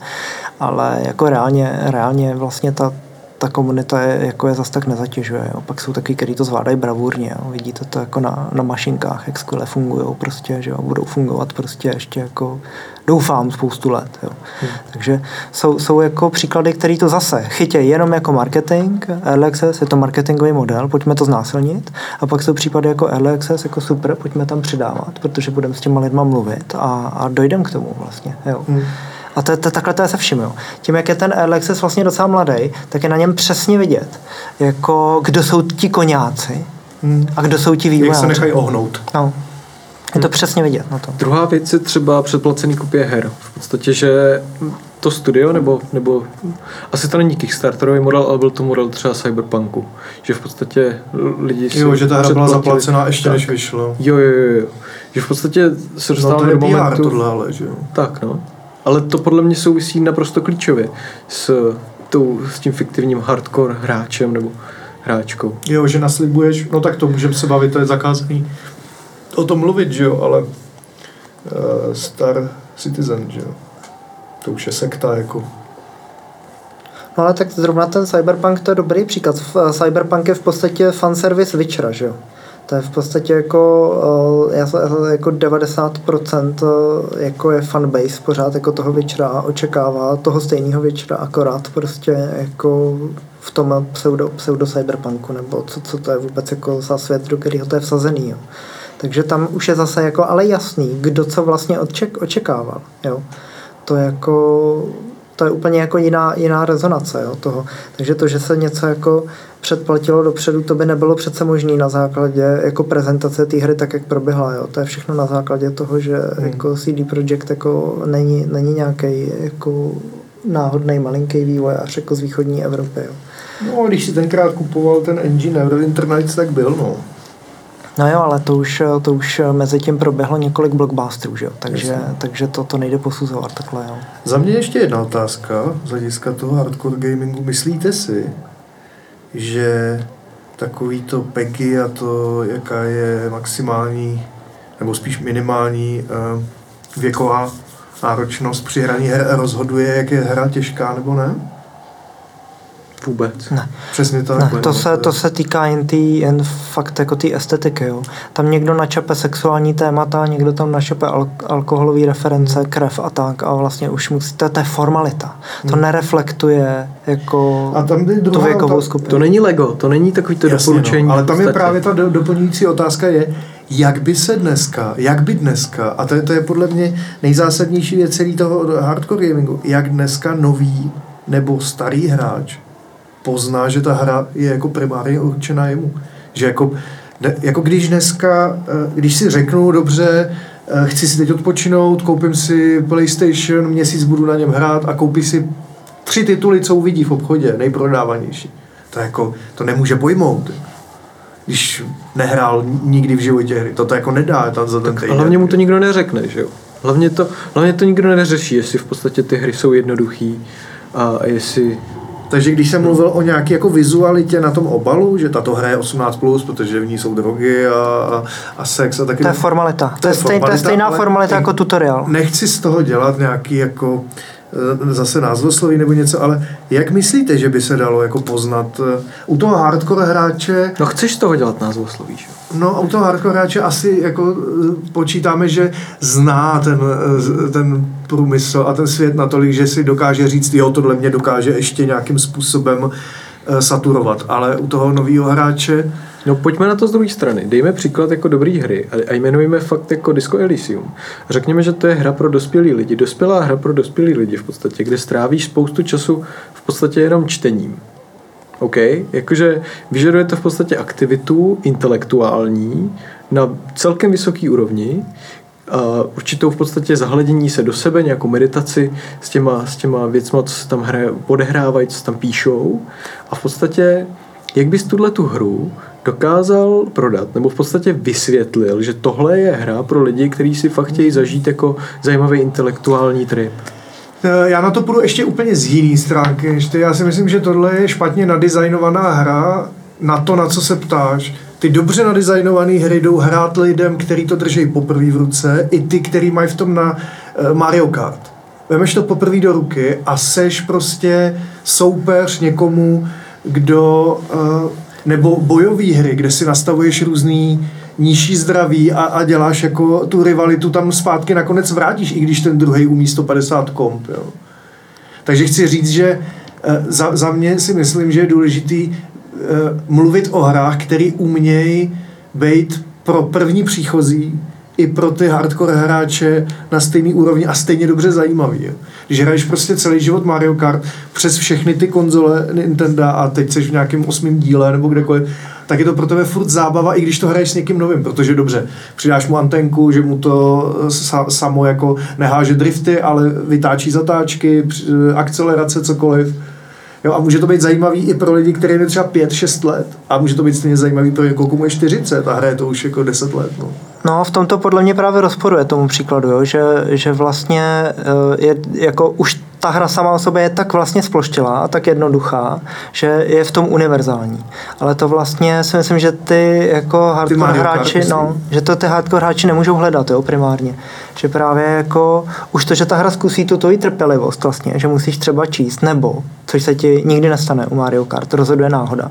ale jako reálně, reálně vlastně ta, ta komunita je, jako je zase tak nezatěžuje. Jo. Pak jsou taky, kteří to zvládají bravurně. Jo. Vidíte to jako na, na mašinkách, jak skvěle fungují prostě, že jo. budou fungovat prostě ještě jako doufám spoustu let. Jo. Hmm. Takže jsou, jsou jako příklady, které to zase chytějí jenom jako marketing, early access, je to marketingový model, pojďme to znásilnit a pak jsou případy jako early access, jako super, pojďme tam přidávat, protože budeme s těma lidma mluvit a, a dojdeme k tomu vlastně. Jo. Hmm. A to, to, takhle to je se vším. Jo. Tím, jak je ten Access vlastně docela mladý, tak je na něm přesně vidět, jako kdo jsou ti koňáci hmm. a kdo jsou ti vývojáři. Jak se nechají ohnout. No. Je to přesně vidět na to. Druhá věc je třeba předplacený kopie her. V podstatě, že to studio, nebo, nebo asi to není Kickstarterový model, ale byl to model třeba Cyberpunku. Že v podstatě lidi si Jo, že ta hra byla zaplacená ještě tak. než vyšlo. Jo, jo, jo, jo. Že v podstatě se No dostáváme je do PR momentu... tohle, ale že jo. Tak, no. Ale to podle mě souvisí naprosto klíčově s, tou, s tím fiktivním hardcore hráčem nebo hráčkou. Jo, že naslibuješ, no tak to můžeme se bavit, to je zakázaný o tom mluvit, že jo, ale uh, Star Citizen, že jo. To už je sekta, jako. No ale tak zrovna ten Cyberpunk to je dobrý příklad. V- Cyberpunk je v podstatě fanservice Witchera, že jo? To je v podstatě jako, eh, já, se- jako 90% eh, jako je fanbase pořád jako toho Witchera a očekává toho stejného Witchera, akorát prostě jako v tom pseudo, pseudo cyberpunku, nebo co, co to je vůbec jako za svět, do kterého to je vsazený. Jo. Takže tam už je zase jako ale jasný, kdo co vlastně oček, očekával. Jo. To jako to je úplně jako jiná, jiná rezonace jo, toho. Takže to, že se něco jako předplatilo dopředu, to by nebylo přece možné na základě jako prezentace té hry tak, jak proběhla. Jo. To je všechno na základě toho, že Hmm. jako CD Projekt jako není, není nějaký jako náhodný malinký vývojář jako z východní Evropy. Jo. No, když si tenkrát kupoval ten engine Neverwinter Nights, tak byl, no. No jo, ale to už, to už mezi tím proběhlo několik blockbusterů, že jo? takže, Jasně. takže to, to nejde posuzovat takhle. Jo. Za mě ještě jedna otázka z hlediska toho hardcore gamingu. Myslíte si, že takový to PEGI a to, jaká je maximální, nebo spíš minimální eh, věková náročnost při hraní her rozhoduje, jak je hra těžká nebo ne? Vůbec. Ne. Přesně tak. Ne, no, to se, to se týká jen, tý, jen fakt jako té estetiky. Jo. Tam někdo načape sexuální témata, někdo tam načape al- alkoholové reference, krev a tak a vlastně už musí, to, to je formalita. To Hmm. nereflektuje jako A tam by tu druhá věkovou ta- skupinu. To není Lego, to není takový to Jasně, doporučení. No, ale tam je právě ta do, doplňující otázka je, jak by se dneska, jak by dneska, a to je, to je podle mě nejzásadnější věc celý toho hardcore gamingu, jak dneska nový nebo starý hráč pozná, že ta hra je jako primárně určená jemu. Že jako, ne- jako když dneska, eh, když si řeknu, dobře, eh, chci si teď odpočinout, koupím si PlayStation, měsíc budu na něm hrát a koupím si tři tituly, co uvidí v obchodě, nejprodávanější. To jako, to nemůže pojmout. Když nehrál nikdy v životě hry. To to jako nedá tam za ten A týden. hlavně mu to nikdo neřekne, že jo? Hlavně to, hlavně to nikdo neřeší, jestli v podstatě ty hry jsou jednoduchý a jestli... Takže když jsem mluvil o nějaké jako vizualitě na tom obalu, že tato hra je 18+, plus, protože v ní jsou drogy a, a, a sex a taky... To je formalita. To je, stej, to je formalita, stejná formalita jako tutoriál. Nechci z toho dělat nějaký jako eh, zase názvosloví nebo něco, ale jak myslíte, že by se dalo jako poznat eh, u toho hardcore hráče, No chceš z toho dělat názvosloví, že? No, u toho hardcore hráče asi jako eh, počítáme, že zná ten, eh, ten průmysl a ten svět natolik, že si dokáže říct, jo, tohle mě dokáže ještě nějakým způsobem eh, saturovat. Ale u toho nového hráče, No pojďme na to z druhé strany. Dejme příklad jako dobrý hry a, jmenujeme fakt jako Disco Elysium. Řekněme, že to je hra pro dospělý lidi. Dospělá hra pro dospělý lidi v podstatě, kde strávíš spoustu času v podstatě jenom čtením. OK? Jakože vyžaduje to v podstatě aktivitu intelektuální na celkem vysoký úrovni, a určitou v podstatě zahledění se do sebe, nějakou meditaci s těma, s těma věcma, co se tam hraje, odehrávají, co se tam píšou. A v podstatě, jak bys tuhle tu hru dokázal prodat, nebo v podstatě vysvětlil, že tohle je hra pro lidi, kteří si fakt chtějí zažít jako zajímavý intelektuální trip. eh, já na to půjdu ještě úplně z jiné stránky. ty. Já si myslím, že tohle je špatně nadizajnovaná hra na to, na co se ptáš. Ty dobře nadizajnované hry jdou hrát lidem, který to drží poprvé v ruce, i ty, který mají v tom na eh, Mario Kart. Vemeš to poprvé do ruky a seš prostě soupeř někomu, kdo, eh, nebo bojové hry, kde si nastavuješ různý nižší zdraví a, a děláš jako tu rivalitu tam zpátky nakonec vrátíš, i když ten druhý umí 150 komp. Jo. Takže chci říct, že eh, za, za mě si myslím, že je důležitý eh, mluvit o hrách, které umějí být pro první příchozí i pro ty hardcore hráče na stejný úrovni a stejně dobře zajímavý. Jo. Když hraješ prostě celý život Mario Kart přes všechny ty konzole Nintendo a teď jsi v nějakém osmém díle nebo kdekoliv, tak je to pro tebe furt zábava, i když to hraješ s někým novým, protože dobře, přidáš mu antenku, že mu to sa, samo jako neháže drifty, ale vytáčí zatáčky, akcelerace, cokoliv. Jo, a může to být zajímavý i pro lidi, kterým je třeba 5-6 let. A může to být stejně zajímavý pro někoho, komu je 40 a hraje to už jako 10 let. No. No v tomto podle mě právě rozporuje tomu příkladu, jo, že, že vlastně eh, je jako už ta hra sama o sobě je tak vlastně sploštělá a tak jednoduchá, že je v tom univerzální. Ale to vlastně si myslím, že ty jako hardcore ty hráči, no, že to ty hardcore hráči nemůžou hledat, jo, primárně. Že právě jako už to, že ta hra zkusí tu tvoji trpělivost vlastně, že musíš třeba číst, nebo, což se ti nikdy nestane u Mario Kart, rozhoduje náhoda,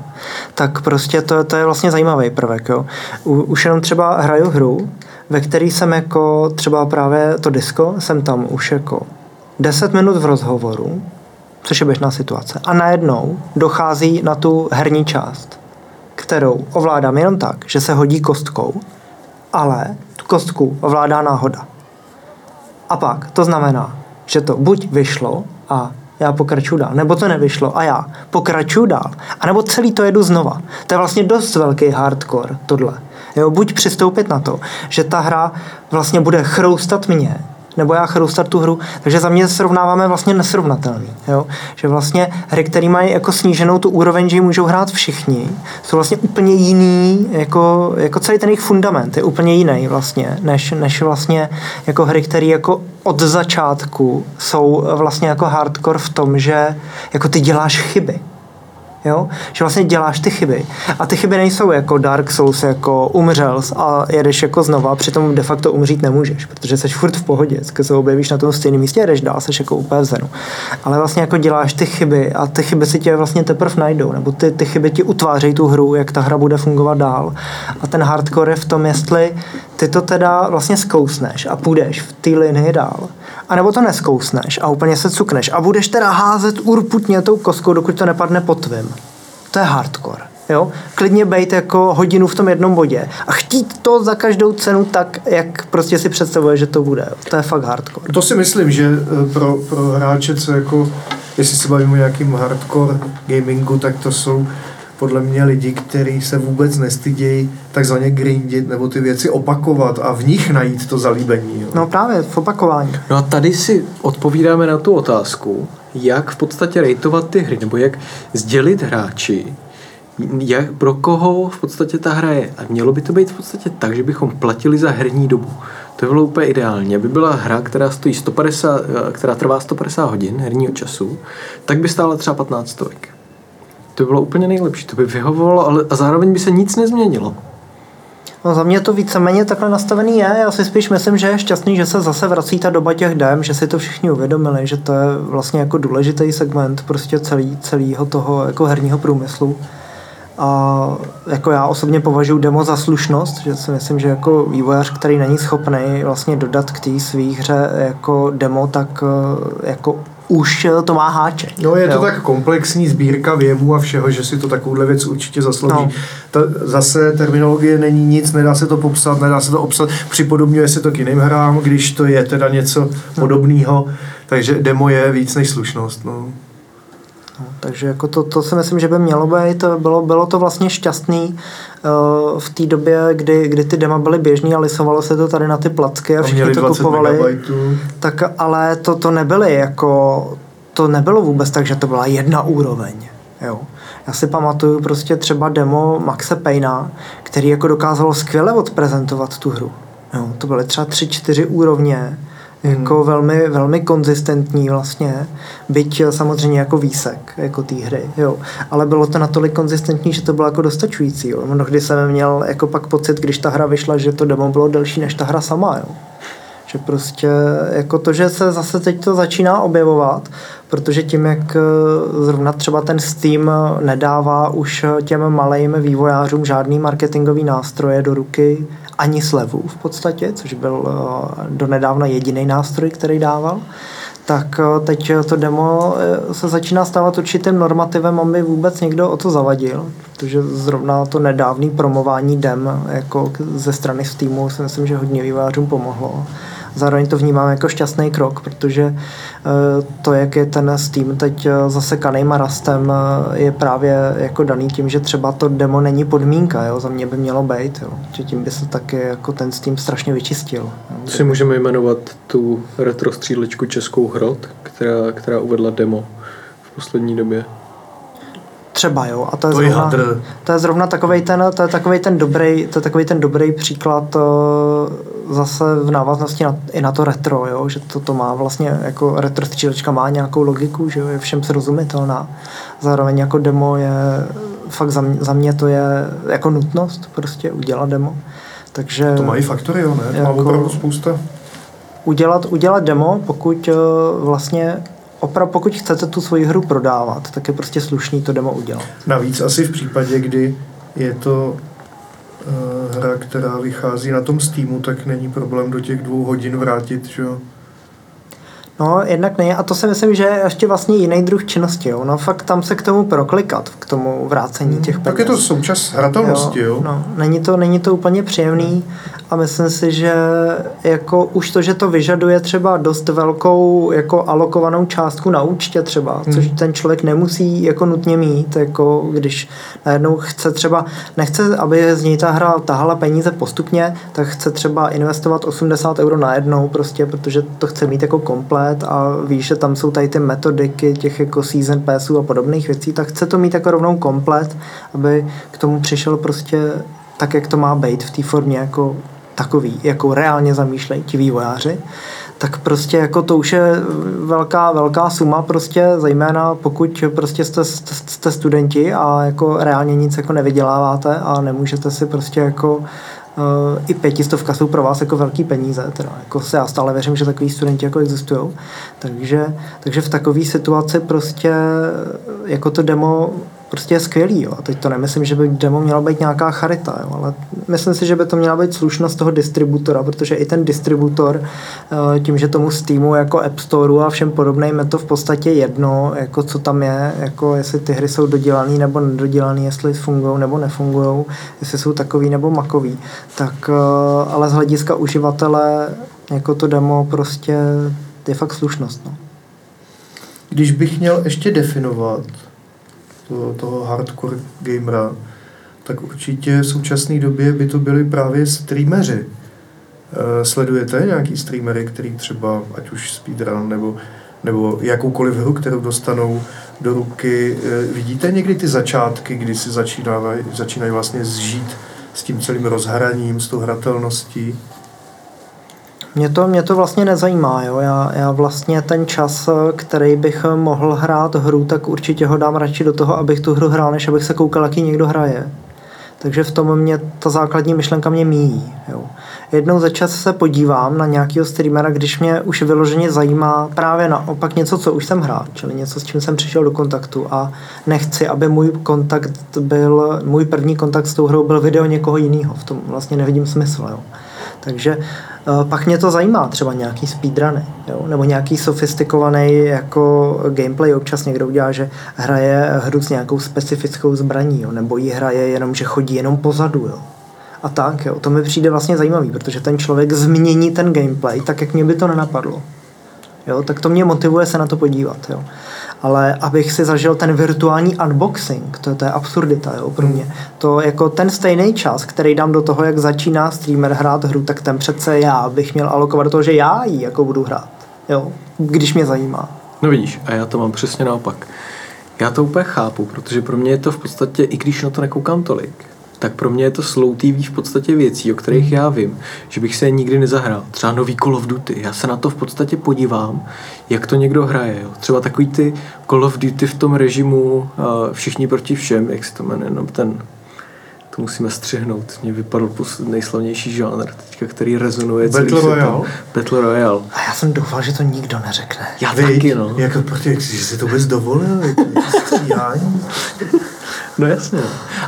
tak prostě to, to je vlastně zajímavý prvek, jo. U, už jenom třeba hraju hru, ve který jsem jako třeba právě to disco, jsem tam už jako 10 minut v rozhovoru, což je běžná situace, a najednou dochází na tu herní část, kterou ovládám jenom tak, že se hodí kostkou, ale tu kostku ovládá náhoda. A pak to znamená, že to buď vyšlo a já pokračuju dál, nebo to nevyšlo a já pokračuju dál, anebo celý to jedu znova. To je vlastně dost velký hardcore, tohle. Jo, buď přistoupit na to, že ta hra vlastně bude chroustat mě, nebo já chroustat tu hru, takže za mě srovnáváme vlastně nesrovnatelný. Jo? Že vlastně hry, které mají jako sníženou tu úroveň, že ji můžou hrát všichni, jsou vlastně úplně jiný, jako, jako celý ten jejich fundament je úplně jiný vlastně, než, než vlastně jako hry, které jako od začátku jsou vlastně jako hardcore v tom, že jako ty děláš chyby jo? že vlastně děláš ty chyby. A ty chyby nejsou jako Dark Souls, jako umřel a jedeš jako znova, přitom de facto umřít nemůžeš, protože jsi furt v pohodě, když se objevíš na tom stejném místě, jedeš dál, jsi jako úplně v zenu. Ale vlastně jako děláš ty chyby a ty chyby si tě vlastně teprve najdou, nebo ty, ty chyby ti utvářejí tu hru, jak ta hra bude fungovat dál. A ten hardcore je v tom, jestli ty to teda vlastně zkousneš a půjdeš v té linii dál, a nebo to neskousneš a úplně se cukneš a budeš teda házet urputně tou kostkou, dokud to nepadne po tvým. To je hardcore. Jo? Klidně být jako hodinu v tom jednom bodě a chtít to za každou cenu tak, jak prostě si představuje, že to bude. To je fakt hardcore. To si myslím, že eh, pro, pro hráče, co jako, jestli se bavíme o nějakým hardcore gamingu, tak to jsou podle mě lidi, kteří se vůbec nestydějí takzvaně grindit nebo ty věci opakovat a v nich najít to zalíbení. Jo. No právě, v opakování. No a tady si odpovídáme na tu otázku, jak v podstatě rejtovat ty hry, nebo jak sdělit hráči, jak, pro koho v podstatě ta hra je. A mělo by to být v podstatě tak, že bychom platili za herní dobu. To by bylo úplně ideální. Aby byla hra, která stojí 150, která trvá 150 hodin herního času, tak by stála třeba 15 stovek. To by bylo úplně nejlepší, to by vyhovovalo, ale a zároveň by se nic nezměnilo. No za mě to víceméně takhle nastavený je. Já si spíš myslím, že je šťastný, že se zase vrací ta doba těch dem, že si to všichni uvědomili, že to je vlastně jako důležitý segment prostě celý, celého toho jako herního průmyslu. A jako já osobně považuji demo za slušnost, že si myslím, že jako vývojář, který není schopný vlastně dodat k té své hře jako demo, tak eh, jako už to má háček. No je to jo. tak komplexní sbírka věmů a všeho, že si to takovouhle věc určitě zaslouží. No. Ta, zase terminologie není nic, nedá se to popsat, nedá se to obsat, připodobňuje se to k jiným hrám, když to je teda něco no. podobného, takže demo je víc než slušnost. No. No, takže jako to, to si myslím, že by mělo být. Bylo, bylo to vlastně šťastný uh, v té době, kdy, kdy ty dema byly běžný a lisovalo se to tady na ty placky a všichni to kupovali. Tak ale to, to nebyly jako to nebylo vůbec tak, že to byla jedna úroveň. Jo. Já si pamatuju prostě třeba demo Maxe Payna, který jako dokázalo skvěle odprezentovat tu hru. Jo, to byly třeba tři, čtyři úrovně jako hmm. velmi, velmi konzistentní vlastně, byť samozřejmě jako výsek jako té hry, jo. Ale bylo to natolik konzistentní, že to bylo jako dostačující, jo. Mnohdy jsem měl jako pak pocit, když ta hra vyšla, že to demo bylo delší než ta hra sama, jo. Že prostě jako to, že se zase teď to začíná objevovat, protože tím, jak eh, zrovna třeba ten Steam nedává už těm malým vývojářům žádný marketingový nástroje do ruky, ani slevu v podstatě, což byl eh, donedávna jediný nástroj, který dával, tak eh, teď to demo se začíná stávat určitým normativem, aby vůbec někdo o to zavadil, protože zrovna to nedávné promování dem jako ze strany Steamu si myslím, že hodně vývojářům pomohlo Zároveň to vnímám jako šťastný krok, protože eh, to, jak je ten Steam teď eh, zasekaným a rastem, eh, je právě jako daný tím, že třeba to demo není podmínka, jo? za mě by mělo být, jo? že tím by se taky jako ten Steam strašně vyčistil. Jo? Si můžeme jmenovat tu retro střílečku Českou hrot, která, která uvedla demo v poslední době. Třeba jo, a to je, To je zrovna, hadr. to je zrovna takovej ten, to je takovej ten dobrý, to je takovej ten dobrý příklad eh, zase v návaznosti na, i na to retro, jo, že to, to má vlastně jako retro střílečka má nějakou logiku, že jo, je všem srozumitelná. Zároveň jako demo je, fakt za mě, za mě to je jako nutnost prostě udělat demo. Takže To mají faktory, jo, ne? To má Jako- opravdu spousta. udělat, udělat demo, pokud eh, vlastně opravdu pokud chcete tu svoji hru prodávat, tak je prostě slušný to demo udělat. Navíc asi v případě, kdy je to uh, hra, která vychází na tom Steamu, tak není problém do těch dvou hodin vrátit, že jo? No, jednak ne. A to si myslím, že je ještě vlastně jiný druh činnosti. Jo. No, fakt tam se k tomu proklikat, k tomu vrácení těch peněz. Tak je to součas hratelnosti, jo? No, není, to, není to úplně příjemný a myslím si, že jako už to, že to vyžaduje třeba dost velkou jako alokovanou částku na účtě třeba, Hmm. což ten člověk nemusí jako nutně mít, jako když najednou chce třeba, nechce, aby z něj ta hra tahala peníze postupně, tak chce třeba investovat 80 euro najednou prostě, protože to chce mít jako komplet a ví, že tam jsou tady ty metodiky těch jako season passů a podobných věcí, tak chce to mít jako rovnou komplet, aby k tomu přišel prostě tak, jak to má být v té formě jako takový, jako reálně zamýšlejí ti vývojáři, tak prostě jako to už je velká, velká suma prostě, zejména pokud prostě jste, jste, studenti a jako reálně nic jako nevyděláváte a nemůžete si prostě jako i pětistovka jsou pro vás jako velký peníze, teda jako se já stále věřím, že takový studenti jako existují, takže, takže v takové situaci prostě jako to demo prostě je skvělý. Jo. A teď to nemyslím, že by demo měla být nějaká charita, jo, ale myslím si, že by to měla být slušnost toho distributora, protože i ten distributor eh, tím, že tomu Steamu jako App Storeu a všem podobným je to v podstatě jedno, jako co tam je, jako jestli ty hry jsou dodělaný nebo nedodělaný, jestli fungují nebo nefungují, jestli jsou takový nebo makový. Tak eh, ale z hlediska uživatele jako to demo prostě je fakt slušnost. No. Když bych měl ještě definovat toho hardcore gamera, tak určitě v současné době by to byli právě streameři. E, sledujete nějaký streamery, který třeba, ať už speedrun nebo, nebo jakoukoliv hru, kterou dostanou do ruky, e, vidíte někdy ty začátky, kdy si začínají, začínají vlastně zžít s tím celým rozhraním, s tou hratelností? Mě to, mě to vlastně nezajímá. Jo? Já, já vlastně ten čas, který bych mohl hrát hru, tak určitě ho dám radši do toho, abych tu hru hrál, než abych se koukal, jaký někdo hraje. Takže v tom mě ta základní myšlenka mě míjí. Jo. Jednou za čas se podívám na nějakého streamera, když mě už vyloženě zajímá právě naopak něco, co už jsem hrál, čili něco, s čím jsem přišel do kontaktu a nechci, aby můj kontakt byl, můj první kontakt s tou hrou byl video někoho jiného. V tom vlastně nevidím smysl. Jo. Takže uh, pak mě to zajímá, třeba nějaký speedruny, jo? nebo nějaký sofistikovaný jako gameplay občas někdo udělá, že hraje hru s nějakou specifickou zbraní, jo? nebo ji hraje jenom, že chodí jenom pozadu. Jo? A tak, jo? to mi přijde vlastně zajímavý, protože ten člověk změní ten gameplay tak, jak mě by to nenapadlo. Jo? Tak to mě motivuje se na to podívat. Jo? Ale abych si zažil ten virtuální unboxing, to, to je absurdita jo, pro mě. To jako ten stejný čas, který dám do toho, jak začíná streamer hrát hru, tak ten přece já bych měl alokovat do toho, že já ji jako budu hrát, jo, když mě zajímá. No vidíš, a já to mám přesně naopak. Já to úplně chápu, protože pro mě je to v podstatě, i když na to nekoukám tolik, tak pro mě je to slow TV v podstatě věcí, o kterých já vím, že bych se je nikdy nezahrál. Třeba nový Call of Duty. Já se na to v podstatě podívám, jak to někdo hraje. Jo. Třeba takový ty Call of Duty v tom režimu uh, všichni proti všem, jak se to jmenuje, no ten to musíme střihnout. Mně vypadl nejslavnější žánr teďka, který rezonuje celý Battle světem. Royale? Battle Royale. A já jsem doufal, že to nikdo neřekne. Já Viď? taky, no. Jako, protože, že si to vůbec dovolil, jako. No jasně.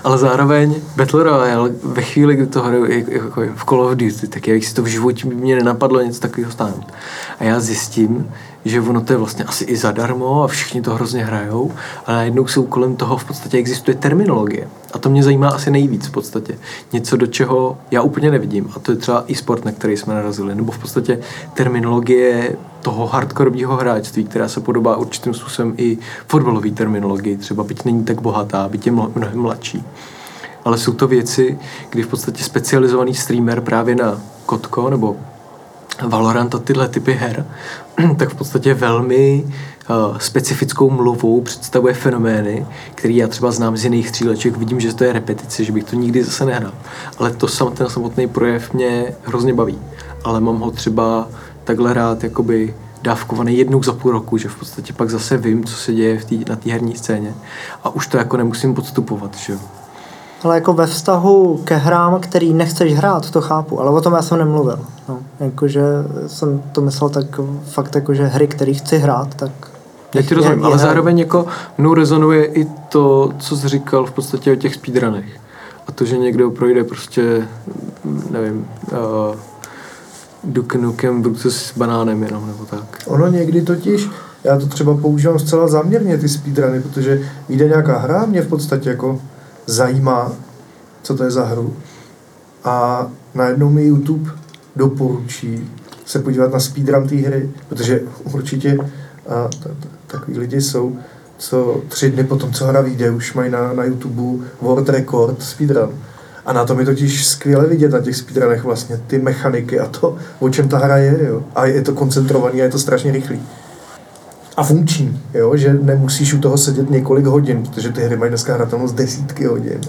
Ale zároveň Battle Royale ve chvíli, kdy to hraju jako v Call of Duty, tak já si to v životě mě nenapadlo něco takového stáhnout. A já zjistím, že ono to je vlastně asi i zadarmo a všichni to hrozně hrajou, ale najednou jsou kolem toho v podstatě existuje terminologie. A to mě zajímá asi nejvíc v podstatě. Něco, do čeho já úplně nevidím. A to je třeba i sport, na který jsme narazili. Nebo v podstatě terminologie toho hardkorového hráčství, která se podobá určitým způsobem i fotbalové terminologii. Třeba byť není tak bohatá, byť je mnohem mladší. Ale jsou to věci, kdy v podstatě specializovaný streamer právě na Kotko nebo Valorant a tyhle typy her, tak v podstatě velmi uh, specifickou mluvou představuje fenomény, které já třeba znám z jiných stříleček, vidím, že to je repetice, že bych to nikdy zase nehrál. Ale to sam, ten samotný projev mě hrozně baví. Ale mám ho třeba takhle rád jakoby dávkovaný jednou za půl roku, že v podstatě pak zase vím, co se děje v tý, na té herní scéně a už to jako nemusím podstupovat, že jo. Ale jako ve vztahu ke hrám, který nechceš hrát, to chápu, ale o tom já jsem nemluvil. No, jakože jsem to myslel tak fakt jako, že hry, které chci hrát, tak já ti rozumím, ale zároveň jako mnou rezonuje i to, co jsi říkal v podstatě o těch speedrunech. A to, že někdo projde prostě, nevím, uh, Duke Nukem ruce s banánem jenom, nebo tak. Ono někdy totiž, já to třeba používám zcela záměrně, ty speedruny, protože jde nějaká hra, mě v podstatě jako zajímá, co to je za hru. A najednou mi YouTube doporučí se podívat na speedrun té hry, protože určitě a t- t- takový lidi jsou, co tři dny potom, co hra vyjde, už mají na, na YouTube world record speedrun. A na tom je totiž skvěle vidět na těch speedrunech vlastně ty mechaniky a to, o čem ta hra je. Jo. A je to koncentrovaný a je to strašně rychlý. A funkční, jo? že nemusíš u toho sedět několik hodin, protože ty hry mají dneska hratelnost desítky hodin.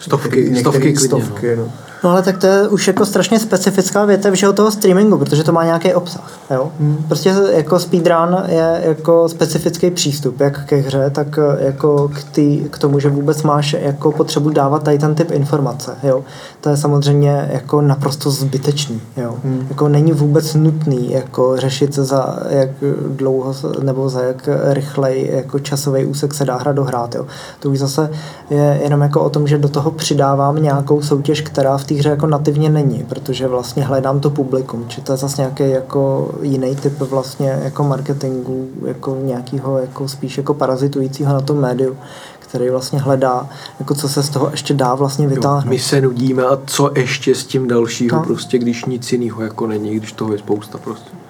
Stovky, Některý, stovky klidně, stovky, no. no. No ale tak to je už jako strašně specifická větev že toho streamingu, protože to má nějaký obsah. Jo? Hmm. Prostě jako speedrun je jako specifický přístup, jak ke hře, tak jako k, tý, k tomu, že vůbec máš jako potřebu dávat tady ten typ informace. Jo? To je samozřejmě jako naprosto zbytečný. Jo? Hmm. Jako není vůbec nutný jako řešit za jak dlouho nebo za jak rychlej jako časový úsek se dá hra dohrát. Jo? To už zase je jenom jako o tom, že do toho přidávám nějakou soutěž, která v té hře jako nativně není, protože vlastně hledám to publikum, či to je zase nějaký jako jiný typ vlastně jako marketingu, jako nějakého jako spíš jako parazitujícího na tom médiu, který vlastně hledá, jako co se z toho ještě dá vlastně vytáhnout. Jo, my se nudíme a co ještě s tím dalšího, no. prostě když nic jiného jako není, když toho je spousta prostě.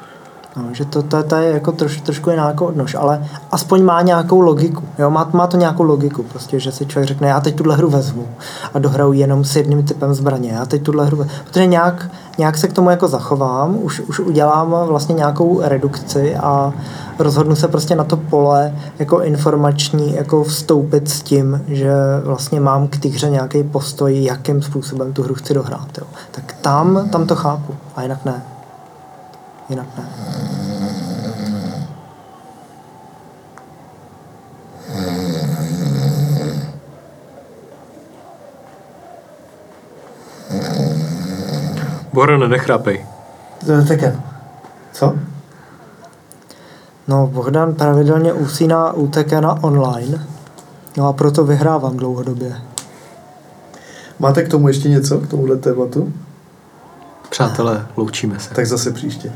No, že to, to, to je jako troš, trošku jiná jako odnož, ale aspoň má nějakou logiku. Jo? Má, má to nějakou logiku, prostě, že si člověk řekne, já teď tuhle hru vezmu a dohraju jenom s jedním typem zbraně. Já teď tuhle hru vezmu. Protože nějak, nějak se k tomu jako zachovám, už, už udělám vlastně nějakou redukci a rozhodnu se prostě na to pole jako informační jako vstoupit s tím, že vlastně mám k té hře nějaký postoj, jakým způsobem tu hru chci dohrát. Jo? Tak tam, tam to chápu a jinak ne. Jinak ne. Borone, nechrápej. To je Tekken. Co? No, Bohdan pravidelně usíná u Tekena online. No a proto vyhrávám dlouhodobě. Máte k tomu ještě něco, k tomuhle tématu? Přátelé, loučíme se. Tak zase příště.